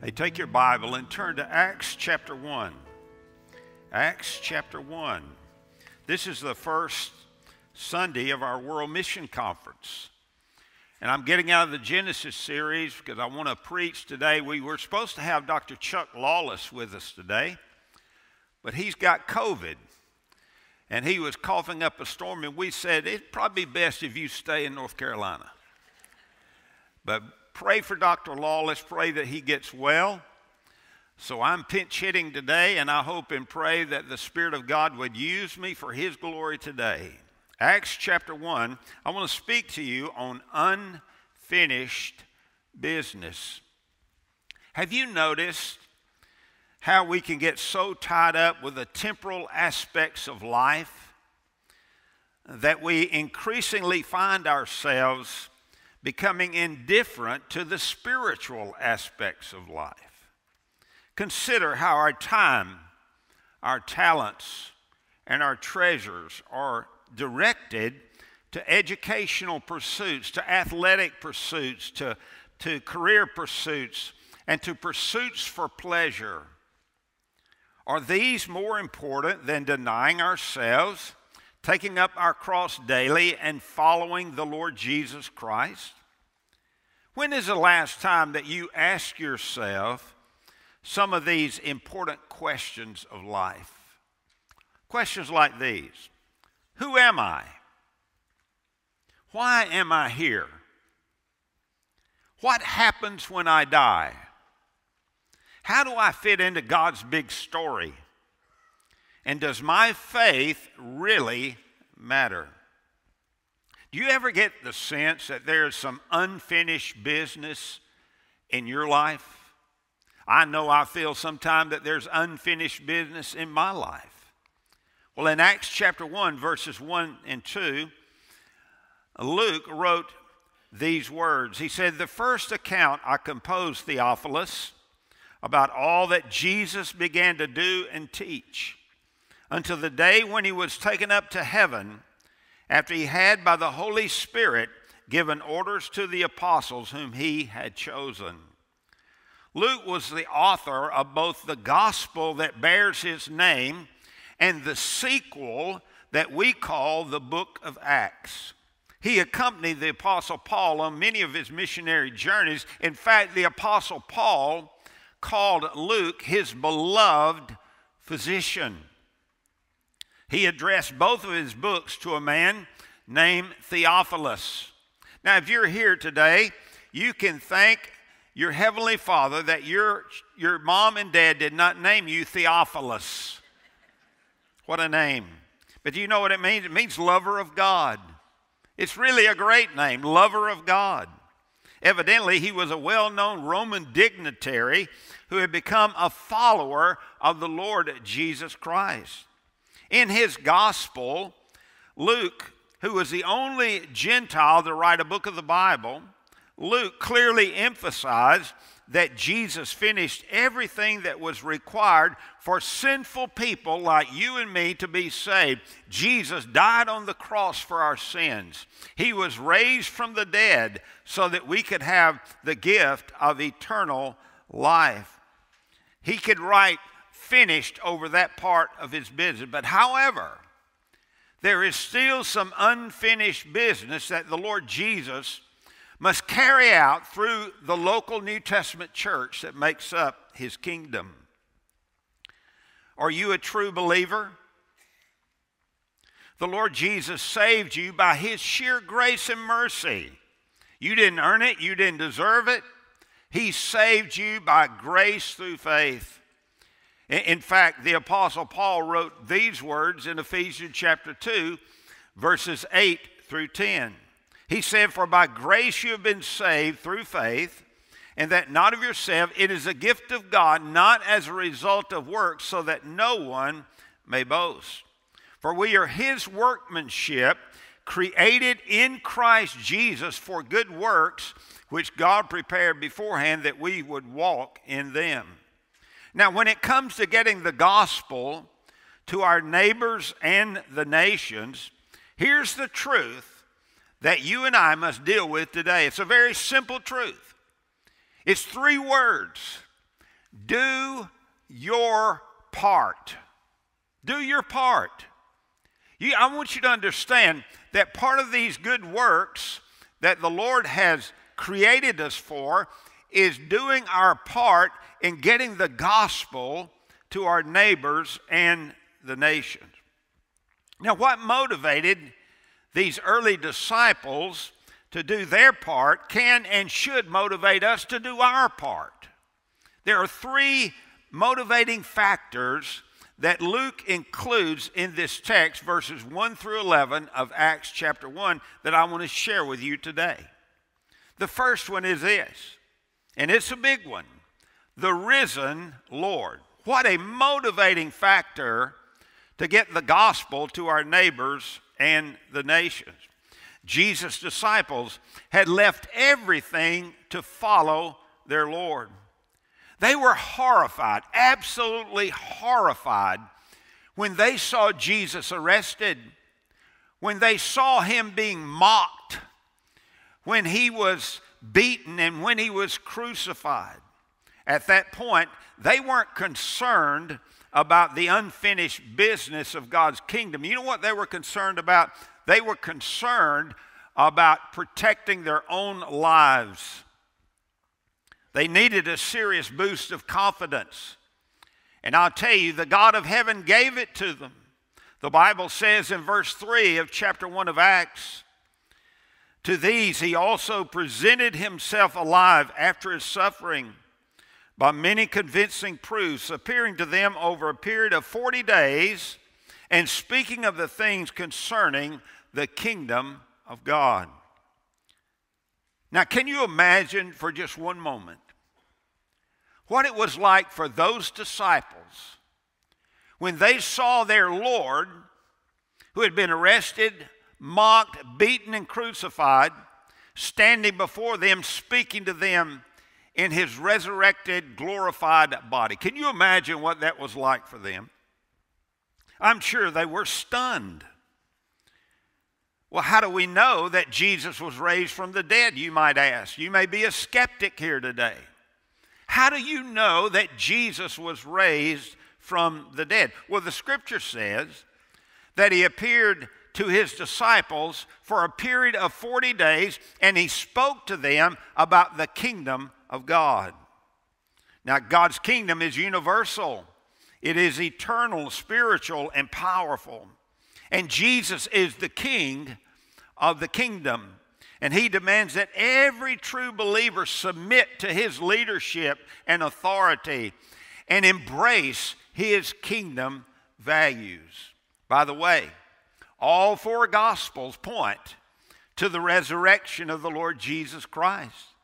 Hey, take your Bible and turn to Acts chapter 1. Acts chapter 1. This is the first Sunday of our World Mission Conference. And I'm getting out of the Genesis series because I want to preach today. We were supposed to have Dr. Chuck Lawless with us today, but he's got COVID. And he was coughing up a storm, and we said it'd probably be best if you stay in North Carolina. But Pray for Dr. Lawless. Pray that he gets well. So I'm pinch hitting today, and I hope and pray that the Spirit of God would use me for His glory today. Acts chapter 1, I want to speak to you on unfinished business. Have you noticed how we can get so tied up with the temporal aspects of life that we increasingly find ourselves becoming indifferent to the spiritual aspects of life. Consider how our time, our talents, and our treasures are directed to educational pursuits, to athletic pursuits, to, to career pursuits, and to pursuits for pleasure. Are these more important than denying ourselves taking up our cross daily and following the Lord Jesus Christ? When is the last time that you ask yourself some of these important questions of life? Questions like these Who am I? Why am I here? What happens when I die? How do I fit into God's big story? And does my faith really matter? Do you ever get the sense that there is some unfinished business in your life? I know I feel sometimes that there's unfinished business in my life. Well, in Acts chapter 1, verses 1 and 2, Luke wrote these words. He said, The first account I composed, Theophilus, about all that Jesus began to do and teach until the day when he was taken up to heaven, after he had by the Holy Spirit given orders to the apostles whom he had chosen. Luke was the author of both the gospel that bears his name and the sequel that we call the book of Acts. He accompanied the Apostle Paul on many of his missionary journeys. In fact, the Apostle Paul called Luke his beloved physician. He addressed both of his books to a man named Theophilus. Now, if you're here today, you can thank your Heavenly Father that your, your mom and dad did not name you Theophilus. What a name. But do you know what it means? It means lover of God. It's really a great name, lover of God. Evidently, he was a well known Roman dignitary who had become a follower of the Lord Jesus Christ. In his gospel, Luke, who was the only Gentile to write a book of the Bible, Luke clearly emphasized that Jesus finished everything that was required for sinful people like you and me to be saved. Jesus died on the cross for our sins. He was raised from the dead so that we could have the gift of eternal life. He could write finished over that part of his business. But however, there is still some unfinished business that the Lord Jesus must carry out through the local New Testament church that makes up his kingdom. Are you a true believer? The Lord Jesus saved you by his sheer grace and mercy. You didn't earn it, you didn't deserve it. He saved you by grace through faith. In fact, the Apostle Paul wrote these words in Ephesians chapter 2, verses 8 through 10. He said, For by grace you have been saved through faith, and that not of yourself, it is a gift of God, not as a result of works, so that no one may boast. For we are his workmanship, created in Christ Jesus for good works, which God prepared beforehand that we would walk in them. Now, when it comes to getting the gospel to our neighbors and the nations, here's the truth that you and I must deal with today. It's a very simple truth. It's three words do your part. Do your part. You, I want you to understand that part of these good works that the Lord has created us for is doing our part in getting the gospel to our neighbors and the nations. Now, what motivated these early disciples to do their part can and should motivate us to do our part. There are three motivating factors that Luke includes in this text, verses 1 through 11 of Acts chapter 1, that I want to share with you today. The first one is this, and it's a big one the risen Lord. What a motivating factor to get the gospel to our neighbors and the nations. Jesus' disciples had left everything to follow their Lord. They were horrified, absolutely horrified, when they saw Jesus arrested, when they saw him being mocked, when he was beaten, and when he was crucified. At that point, they weren't concerned about the unfinished business of God's kingdom. You know what they were concerned about? They were concerned about protecting their own lives. They needed a serious boost of confidence. And I'll tell you, the God of heaven gave it to them. The Bible says in verse 3 of chapter 1 of Acts, to these he also presented himself alive after his suffering by many convincing proofs, appearing to them over a period of 40 days and speaking of the things concerning the kingdom of God. Now, can you imagine for just one moment what it was like for those disciples when they saw their Lord, who had been arrested, mocked, beaten, and crucified, standing before them, speaking to them in his resurrected, glorified body. Can you imagine what that was like for them? I'm sure they were stunned. Well, how do we know that Jesus was raised from the dead, you might ask? You may be a skeptic here today. How do you know that Jesus was raised from the dead? Well, the scripture says that he appeared to his disciples for a period of 40 days and he spoke to them about the kingdom of God. Now, God's kingdom is universal, it is eternal, spiritual, and powerful. And Jesus is the king of the kingdom. And he demands that every true believer submit to his leadership and authority and embrace his kingdom values. By the way, all four gospels point to the resurrection of the Lord Jesus Christ.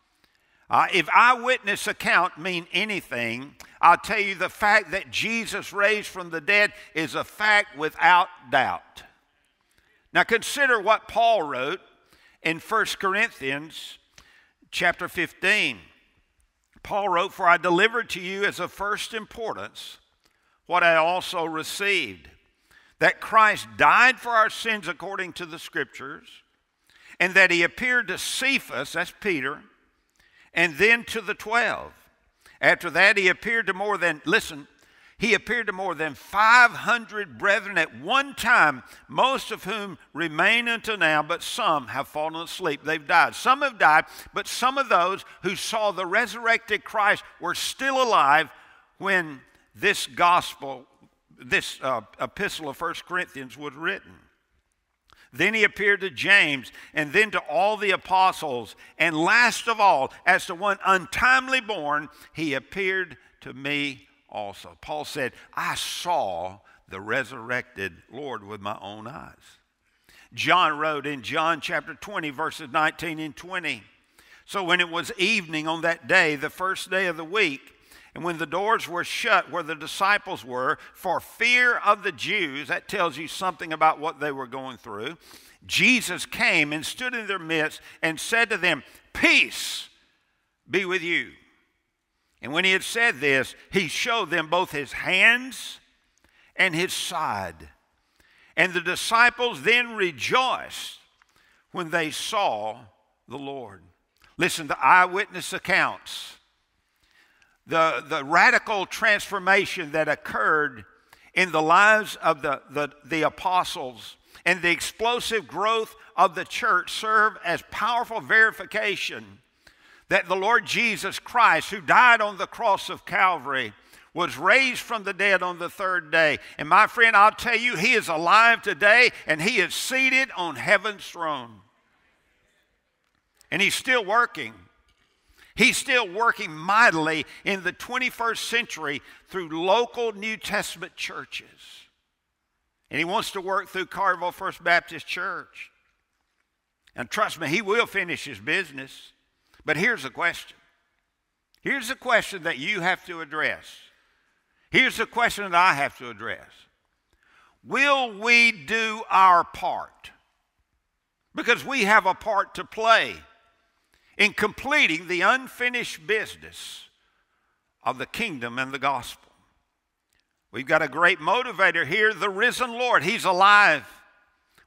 Uh, if eyewitness account mean anything, I'll tell you the fact that Jesus raised from the dead is a fact without doubt. Now consider what Paul wrote in 1 Corinthians chapter 15. Paul wrote, For I delivered to you as of first importance what I also received that Christ died for our sins according to the Scriptures, and that he appeared to Cephas, that's Peter, and then to the twelve. After that, he appeared to more than, listen, he appeared to more than 500 brethren at one time, most of whom remain until now, but some have fallen asleep. They've died. Some have died, but some of those who saw the resurrected Christ were still alive when this gospel, this uh, epistle of 1 Corinthians was written. Then he appeared to James, and then to all the apostles. And last of all, as to one untimely born, he appeared to me also. Paul said, I saw the resurrected Lord with my own eyes. John wrote in John chapter 20, verses 19 and 20. So when it was evening on that day, the first day of the week, and when the doors were shut where the disciples were, for fear of the Jews, that tells you something about what they were going through, Jesus came and stood in their midst and said to them, Peace be with you. And when he had said this, he showed them both his hands and his side. And the disciples then rejoiced when they saw the Lord. Listen, the eyewitness accounts the, the radical transformation that occurred in the lives of the, the, the apostles and the explosive growth of the church serve as powerful verification that the Lord Jesus Christ, who died on the cross of Calvary, was raised from the dead on the third day. And my friend, I'll tell you, he is alive today and he is seated on heaven's throne. And he's still working. He's still working mightily in the 21st century through local New Testament churches. And he wants to work through Collierville First Baptist Church. And trust me, he will finish his business. But here's the question. Here's the question that you have to address. Here's the question that I have to address Will we do our part? Because we have a part to play in completing the unfinished business of the kingdom and the gospel. We've got a great motivator here the risen Lord. He's alive.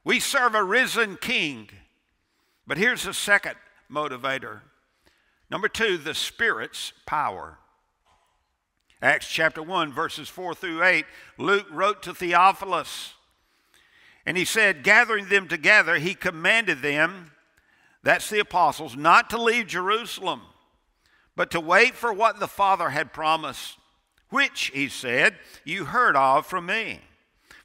We serve a risen king. But here's the second motivator. Number two, the Spirit's power. Acts chapter 1, verses 4 through 8, Luke wrote to Theophilus, and he said, Gathering them together, he commanded them that's the apostles, not to leave Jerusalem, but to wait for what the Father had promised, which, he said, you heard of from me.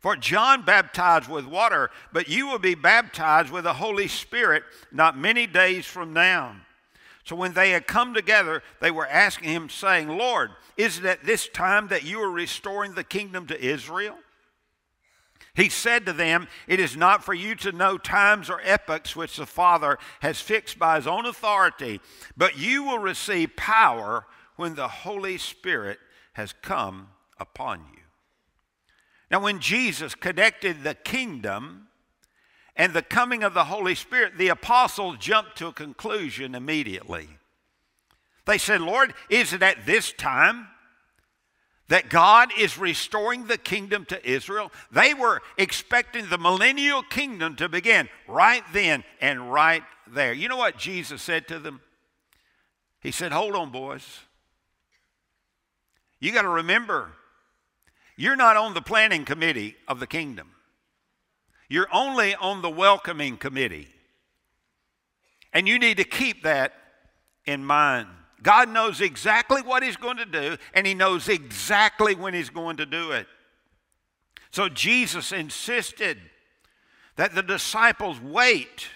For John baptized with water, but you will be baptized with the Holy Spirit not many days from now. So when they had come together, they were asking him, saying, Lord, is it at this time that you are restoring the kingdom to Israel? He said to them, It is not for you to know times or epochs which the Father has fixed by his own authority, but you will receive power when the Holy Spirit has come upon you. Now, when Jesus connected the kingdom and the coming of the Holy Spirit, the apostles jumped to a conclusion immediately. They said, Lord, is it at this time that God is restoring the kingdom to Israel. They were expecting the millennial kingdom to begin right then and right there. You know what Jesus said to them? He said, Hold on, boys. You got to remember, you're not on the planning committee of the kingdom, you're only on the welcoming committee. And you need to keep that in mind. God knows exactly what He's going to do, and He knows exactly when He's going to do it. So Jesus insisted that the disciples wait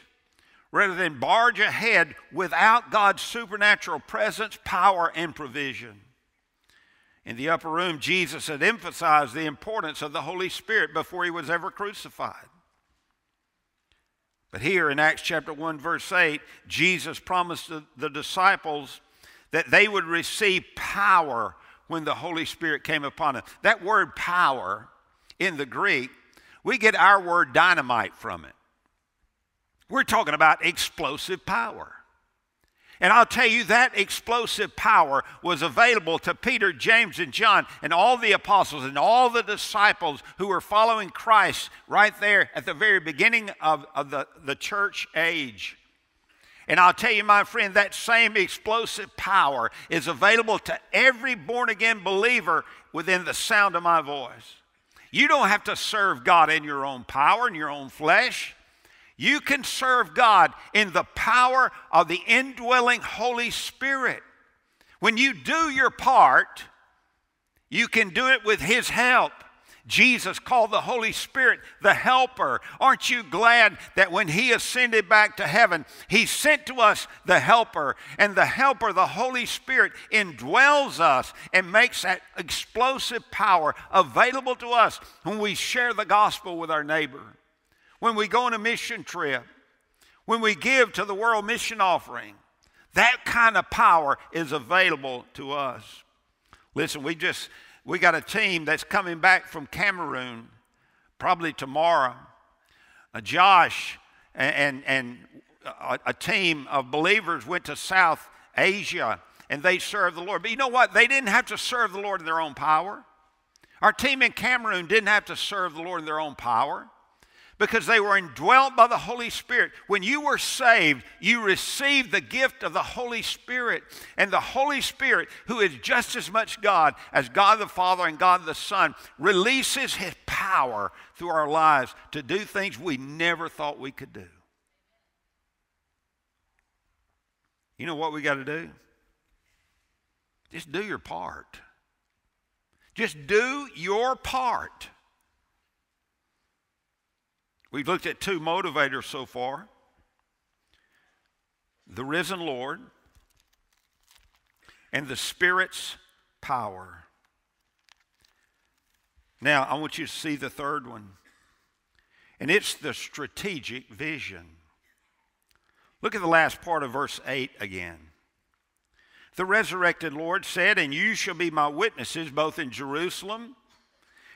rather than barge ahead without God's supernatural presence, power, and provision. In the upper room, Jesus had emphasized the importance of the Holy Spirit before he was ever crucified. But here in Acts chapter 1, verse 8, Jesus promised the, disciples that they would receive power when the Holy Spirit came upon them. That word power in the Greek, we get our word dynamite from it. We're talking about explosive power. And I'll tell you that explosive power was available to Peter, James, and John, and all the apostles and all the disciples who were following Christ right there at the very beginning of, of the, the church age. And I'll tell you, my friend, that same explosive power is available to every born again believer within the sound of my voice. You don't have to serve God in your own power, in your own flesh. You can serve God in the power of the indwelling Holy Spirit. When you do your part, you can do it with His help. Jesus called the Holy Spirit the Helper. Aren't you glad that when He ascended back to heaven, He sent to us the Helper? And the Helper, the Holy Spirit, indwells us and makes that explosive power available to us when we share the gospel with our neighbor, when we go on a mission trip, when we give to the world mission offering. That kind of power is available to us. Listen, we just we got a team that's coming back from Cameroon probably tomorrow. Uh, Josh and, and, and a, a team of believers went to South Asia and they served the Lord. But you know what? They didn't have to serve the Lord in their own power. Our team in Cameroon didn't have to serve the Lord in their own power. Because they were indwelt by the Holy Spirit. When you were saved, you received the gift of the Holy Spirit. And the Holy Spirit, who is just as much God as God the Father and God the Son, releases His power through our lives to do things we never thought we could do. You know what we got to do? Just do your part. Just do your part. We've looked at two motivators so far the risen Lord and the Spirit's power. Now, I want you to see the third one, and it's the strategic vision. Look at the last part of verse 8 again. The resurrected Lord said, And you shall be my witnesses both in Jerusalem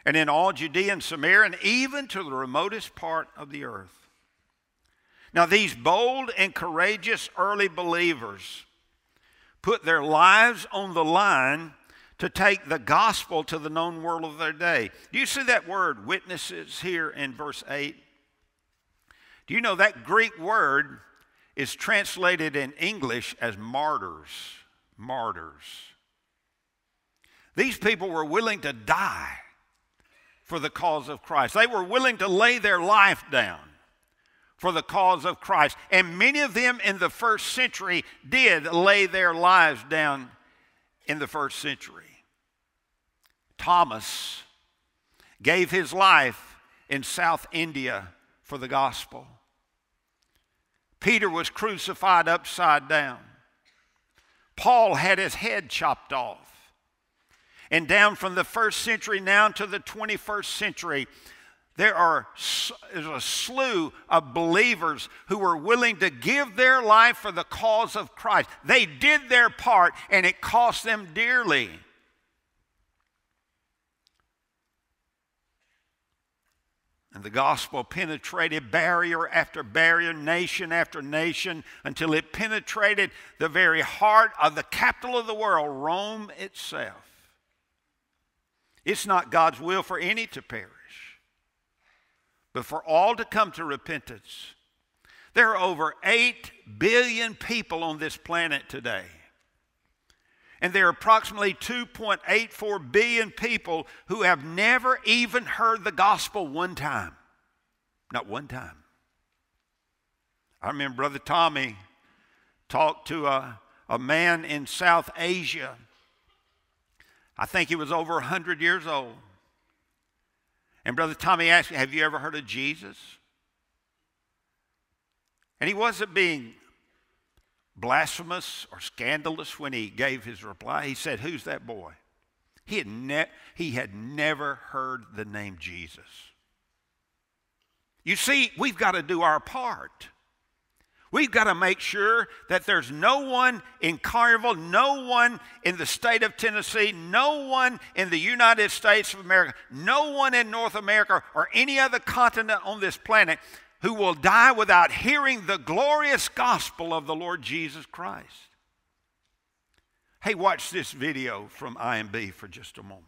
and in all Judea and Samaria, and even to the remotest part of the earth. Now, these bold and courageous early believers put their lives on the line to take the gospel to the known world of their day. Do you see that word, witnesses, here in verse 8? Do you know that Greek word is translated in English as martyrs? Martyrs. These people were willing to die for the cause of Christ. They were willing to lay their life down for the cause of Christ. And many of them in the first century did lay their lives down in the first century. Thomas gave his life in South India for the gospel. Peter was crucified upside down. Paul had his head chopped off and down from the first century now to the 21st century, there are a slew of believers who were willing to give their life for the cause of Christ. They did their part, and it cost them dearly. And the gospel penetrated barrier after barrier, nation after nation, until it penetrated the very heart of the capital of the world, Rome itself. It's not God's will for any to perish, but for all to come to repentance. There are over 8 billion people on this planet today. And there are approximately 2.84 billion people who have never even heard the gospel one time. Not one time. I remember Brother Tommy talked to a, a man in South Asia I think he was over 100 years old. And Brother Tommy asked me, Have you ever heard of Jesus? And he wasn't being blasphemous or scandalous when he gave his reply. He said, Who's that boy? He had, ne- he had never heard the name Jesus. You see, we've got to do our part. We've got to make sure that there's no one in Collierville, no one in the state of Tennessee, no one in the United States of America, no one in North America or any other continent on this planet who will die without hearing the glorious gospel of the Lord Jesus Christ. Hey, watch this video from IMB for just a moment.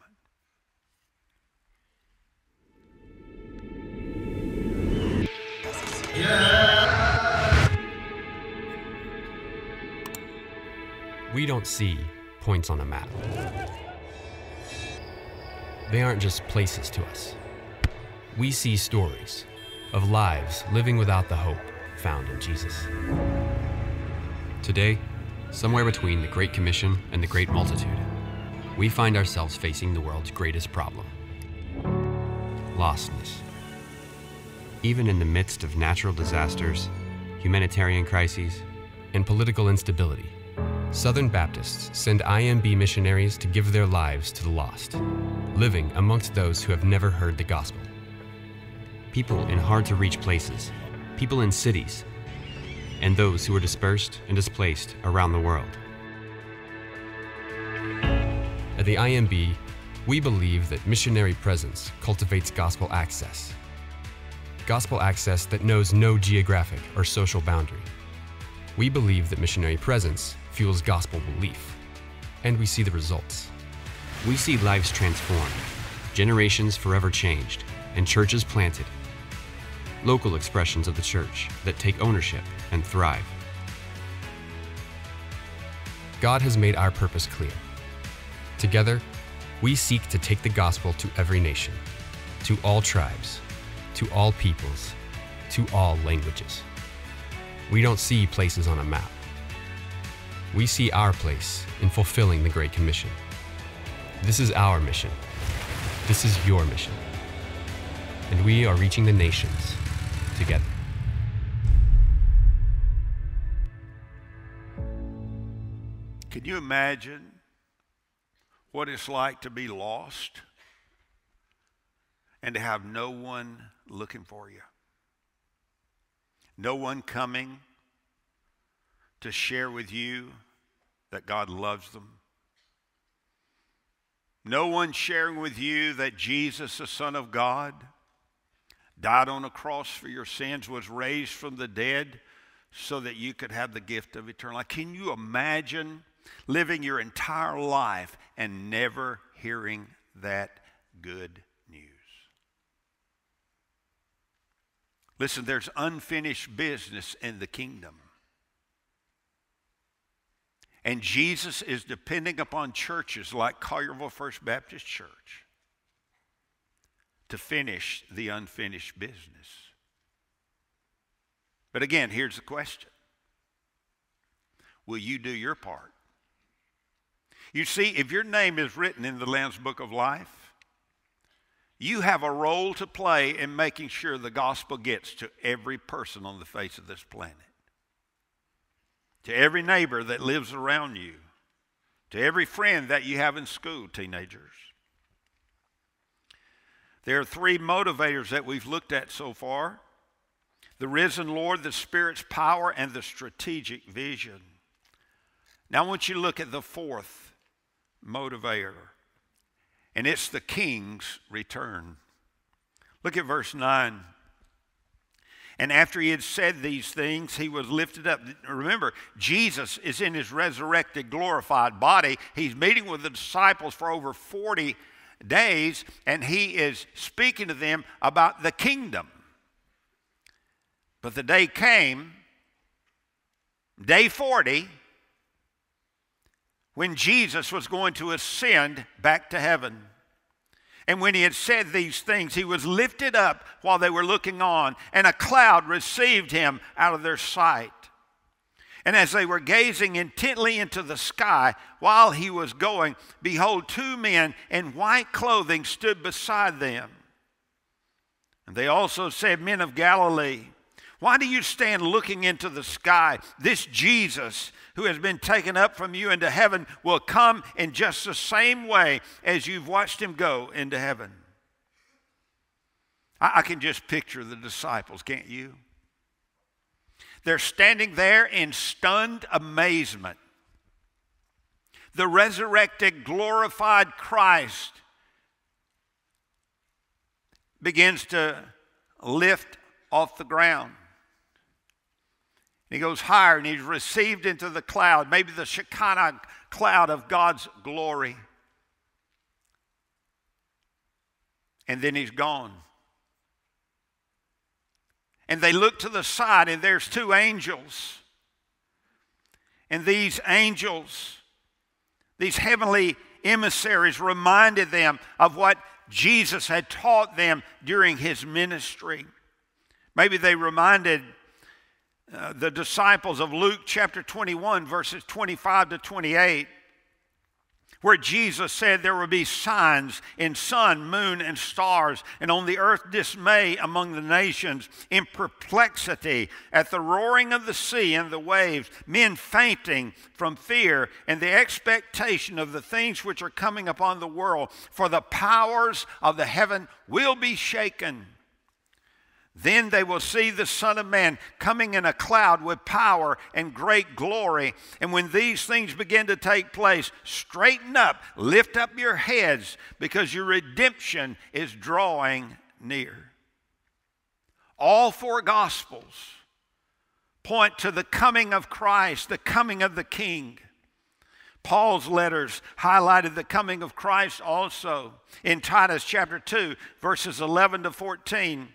Yeah. We don't see points on a map. They aren't just places to us. We see stories of lives living without the hope found in Jesus. Today, somewhere between the Great Commission and the Great Multitude, we find ourselves facing the world's greatest problem lostness. Even in the midst of natural disasters, humanitarian crises, and political instability, Southern Baptists send IMB missionaries to give their lives to the lost, living amongst those who have never heard the gospel. People in hard to reach places, people in cities, and those who are dispersed and displaced around the world. At the IMB, we believe that missionary presence cultivates gospel access. Gospel access that knows no geographic or social boundary. We believe that missionary presence fuels gospel belief. And we see the results. We see lives transformed, generations forever changed, and churches planted. local expressions of the church that take ownership and thrive. God has made our purpose clear. Together, we seek to take the gospel to every nation, to all tribes, to all peoples, to all languages. We don't see places on a map. We see our place in fulfilling the Great Commission. This is our mission. This is your mission. And we are reaching the nations together. Can you imagine what it's like to be lost and to have no one looking for you? No one coming to share with you that God loves them. No one sharing with you that Jesus, the Son of God, died on a cross for your sins, was raised from the dead so that you could have the gift of eternal life. Can you imagine living your entire life and never hearing that good news? Listen, there's unfinished business in the kingdom. And Jesus is depending upon churches like Collierville First Baptist Church to finish the unfinished business. But again, here's the question Will you do your part? You see, if your name is written in the Lamb's Book of Life, you have a role to play in making sure the gospel gets to every person on the face of this planet to every neighbor that lives around you, to every friend that you have in school, teenagers. There are three motivators that we've looked at so far the risen Lord, the Spirit's power, and the strategic vision. Now I want you to look at the fourth motivator, and it's the king's return. Look at verse 9. And after he had said these things, he was lifted up. Remember, Jesus is in his resurrected, glorified body. He's meeting with the disciples for over 40 days, and he is speaking to them about the kingdom. But the day came, day 40, when Jesus was going to ascend back to heaven. And when he had said these things, he was lifted up while they were looking on, and a cloud received him out of their sight. And as they were gazing intently into the sky while he was going, behold, two men in white clothing stood beside them. And they also said, Men of Galilee, why do you stand looking into the sky? This Jesus who has been taken up from you into heaven will come in just the same way as you've watched him go into heaven. I, I can just picture the disciples, can't you? They're standing there in stunned amazement. The resurrected, glorified Christ begins to lift off the ground. He goes higher and he's received into the cloud, maybe the Shekinah cloud of God's glory. And then he's gone. And they look to the side, and there's two angels. And these angels, these heavenly emissaries, reminded them of what Jesus had taught them during his ministry. Maybe they reminded uh, the disciples of Luke chapter 21, verses 25 to 28, where Jesus said there will be signs in sun, moon, and stars, and on the earth dismay among the nations, in perplexity at the roaring of the sea and the waves, men fainting from fear and the expectation of the things which are coming upon the world, for the powers of the heaven will be shaken. Then they will see the Son of Man coming in a cloud with power and great glory. And when these things begin to take place, straighten up, lift up your heads, because your redemption is drawing near. All four Gospels point to the coming of Christ, the coming of the King. Paul's letters highlighted the coming of Christ also. In Titus chapter 2, verses 11 to 14,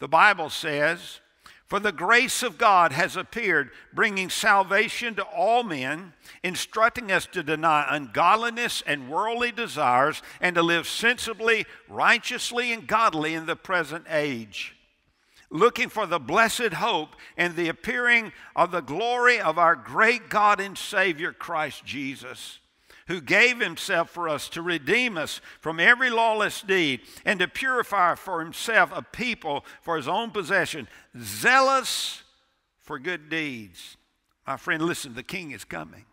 The Bible says, For the grace of God has appeared, bringing salvation to all men, instructing us to deny ungodliness and worldly desires, and to live sensibly, righteously, and godly in the present age looking for the blessed hope and the appearing of the glory of our great God and Savior, Christ Jesus, who gave himself for us to redeem us from every lawless deed and to purify for himself a people for his own possession, zealous for good deeds. My friend, listen, the king is coming.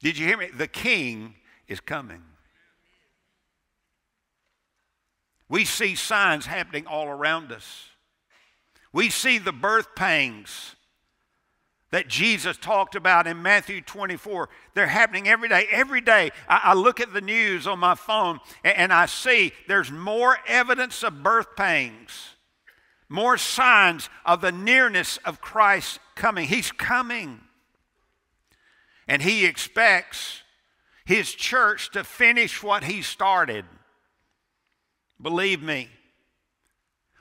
Did you hear me? The king is coming. We see signs happening all around us. We see the birth pangs that Jesus talked about in Matthew 24. They're happening every day. Every day, I, I look at the news on my phone and, and I see there's more evidence of birth pangs, more signs of the nearness of Christ coming. He's coming. And He expects His church to finish what He started. Believe me,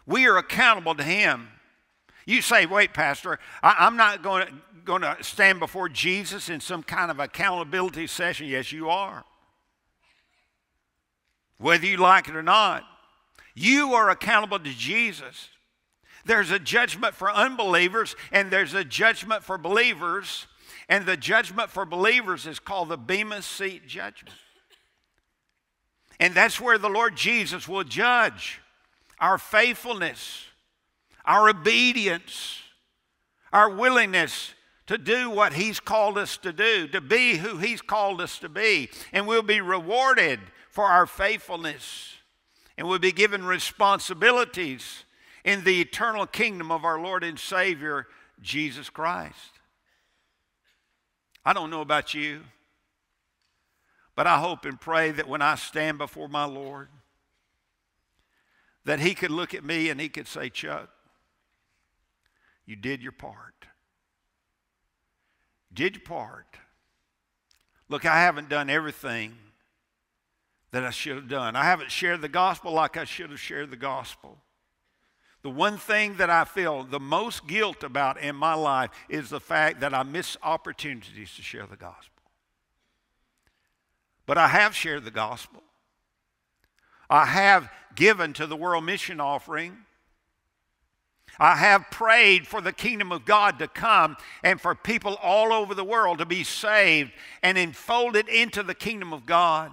we are accountable to Him. You say, wait, Pastor, I, am not going to, stand before Jesus in some kind of accountability session. Yes, you are. Whether you like it or not, you are accountable to Jesus. There's a judgment for unbelievers, and there's a judgment for believers. And the judgment for believers is called the Bema Seat judgment. And that's where the Lord Jesus will judge our faithfulness, our obedience, our willingness to do what He's called us to do, to be who He's called us to be. And we'll be rewarded for our faithfulness. And we'll be given responsibilities in the eternal kingdom of our Lord and Savior, Jesus Christ. I don't know about you. But I hope and pray that when I stand before my Lord, that He could look at me and He could say, Chuck, you did your part. Did your part. Look, I haven't done everything that I should have done. I haven't shared the gospel like I should have shared the gospel. The one thing that I feel the most guilt about in my life is the fact that I miss opportunities to share the gospel. But I have shared the gospel. I have given to the world mission offering. I have prayed for the kingdom of God to come and for people all over the world to be saved and enfolded into the kingdom of God.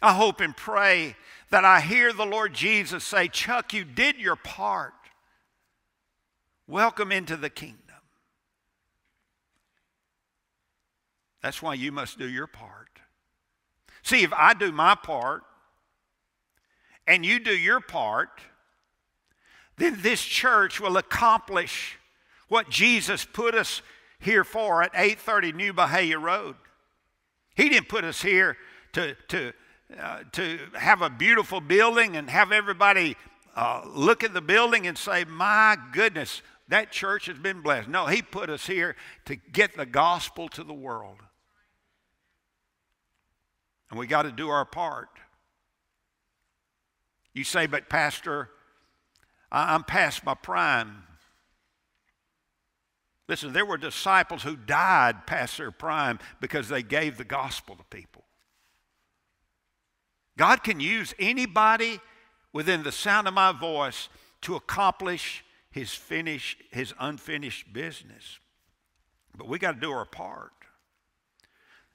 I hope and pray that I hear the Lord Jesus say, Chuck, you did your part. Welcome into the kingdom. That's why you must do your part. See, if I do my part and you do your part, then this church will accomplish what Jesus put us here for at 830 New Byhalia Road. He didn't put us here to, to, uh, to have a beautiful building and have everybody uh, look at the building and say, My goodness, that church has been blessed. No, He put us here to get the gospel to the world. And we got to do our part. You say, but Pastor, I'm past my prime. Listen, there were disciples who died past their prime because they gave the gospel to people. God can use anybody within the sound of my voice to accomplish his finish, his unfinished business. But we got to do our part.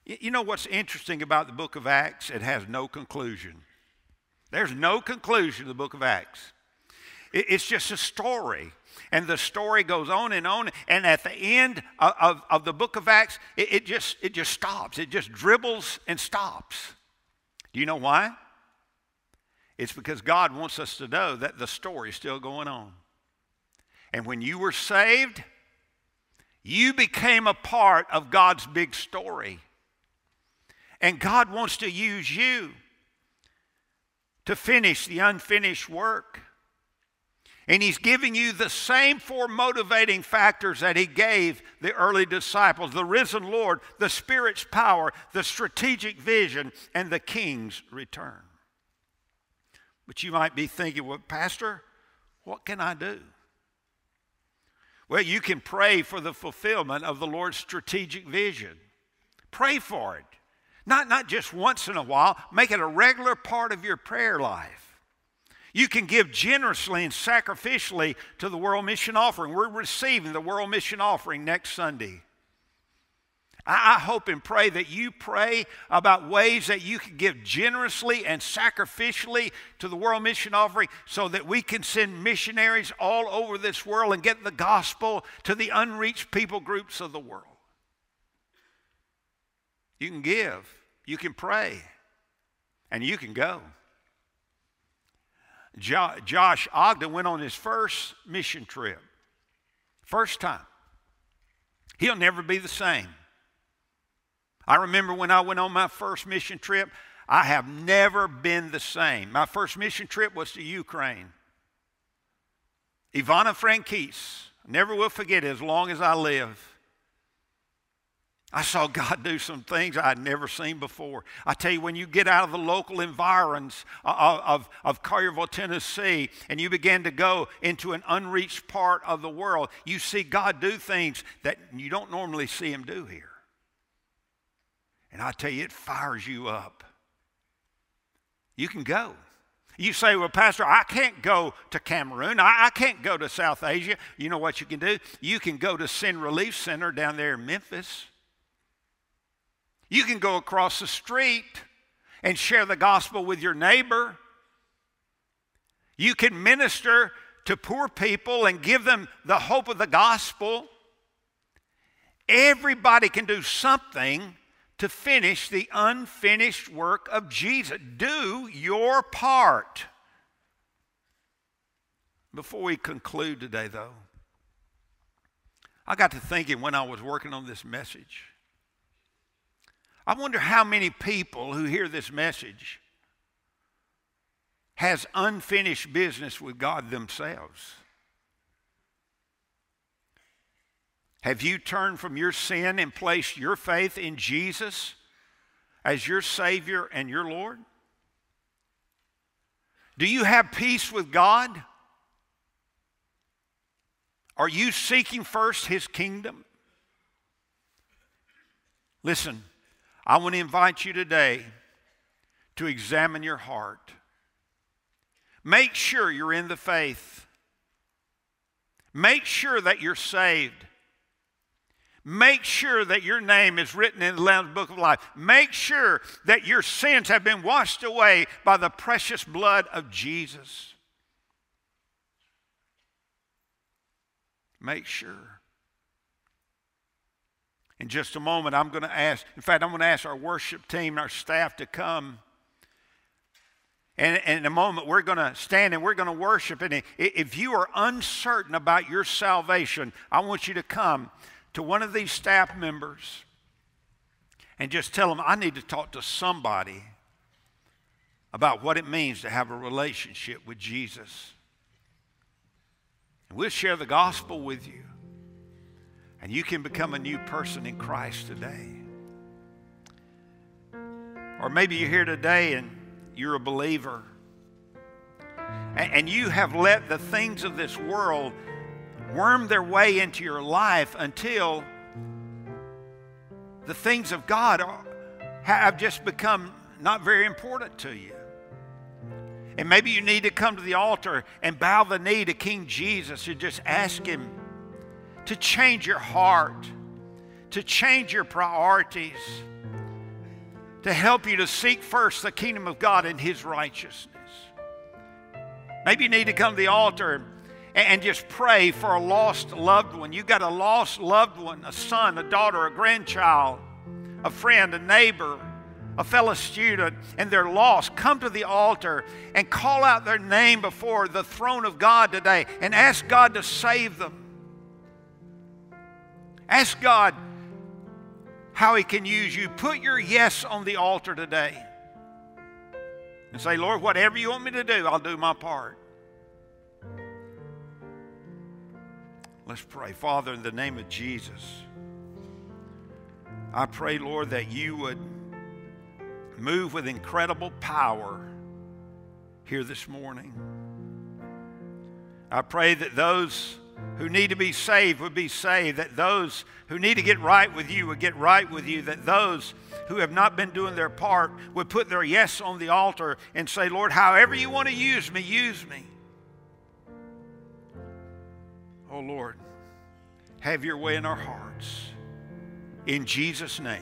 You know what's interesting about the book of Acts? It has no conclusion. There's no conclusion to the book of Acts. It's just a story. And the story goes on and on. And at the end of, of, of the book of Acts, it, it, just, it just stops. It just dribbles and stops. Do you know why? It's because God wants us to know that the story is still going on. And when you were saved, you became a part of God's big story. And God wants to use you to finish the unfinished work. And He's giving you the same four motivating factors that He gave the early disciples the risen Lord, the Spirit's power, the strategic vision, and the King's return. But you might be thinking, well, Pastor, what can I do? Well, you can pray for the fulfillment of the Lord's strategic vision. Pray for it. Not, not just once in a while, make it a regular part of your prayer life. You can give generously and sacrificially to the World Mission Offering. We're receiving the World Mission Offering next Sunday. I hope and pray that you pray about ways that you can give generously and sacrificially to the World Mission Offering so that we can send missionaries all over this world and get the gospel to the unreached people groups of the world. You can give, you can pray, and you can go. Jo- Josh Ogden went on his first mission trip. First time. He'll never be the same. I remember when I went on my first mission trip, I have never been the same. My first mission trip was to Ukraine. Ivano-Frankivsk, never will forget it as long as I live. I saw God do some things I had never seen before. I tell you, when you get out of the local environs of, of, of Tennessee, and you begin to go into an unreached part of the world, you see God do things that you don't normally see Him do here. And I tell you, it fires you up. You can go. You say, well, Pastor, I can't go to Cameroon. I, I, can't go to South Asia. You know what you can do? You can go to Sin Relief Center down there in Memphis. You can go across the street and share the gospel with your neighbor. You can minister to poor people and give them the hope of the gospel. Everybody can do something to finish the unfinished work of Jesus. Do your part. Before we conclude today, though, I got to thinking when I was working on this message. I wonder how many people who hear this message has unfinished business with God themselves. Have you turned from your sin and placed your faith in Jesus as your Savior and your Lord? Do you have peace with God? Are you seeking first His kingdom? Listen, I want to invite you today to examine your heart. Make sure you're in the faith. Make sure that you're saved. Make sure that your name is written in the Lamb's Book of Life. Make sure that your sins have been washed away by the precious blood of Jesus. Make sure. In just a moment, I'm going to ask, in fact, I'm going to ask our worship team our staff to come. And, and, in a moment, we're going to stand and we're going to worship. And if you are uncertain about your salvation, I want you to come to one of these staff members and just tell them, I need to talk to somebody about what it means to have a relationship with Jesus. And we'll share the gospel with you. And you can become a new person in Christ today. Or maybe you're here today and you're a believer. And, you have let the things of this world worm their way into your life until the things of God have just become not very important to you. And maybe you need to come to the altar and bow the knee to King Jesus and just ask Him to change your heart, to change your priorities, to help you to seek first the kingdom of God and His righteousness. Maybe you need to come to the altar and just pray for a lost loved one. You got a lost loved one, a son, a daughter, a grandchild, a friend, a neighbor, a fellow student, and they're lost. Come to the altar and call out their name before the throne of God today and ask God to save them. Ask God how He can use you. Put your yes on the altar today and say, Lord, whatever you want me to do, I'll do my part. Let's pray. Father, in the name of Jesus, I pray, Lord, that you would move with incredible power here this morning. I pray that those who need to be saved would be saved, that those who need to get right with you would get right with you, that those who have not been doing their part would put their yes on the altar and say, Lord, however you want to use me, use me. Oh, Lord, have your way in our hearts. In Jesus' name.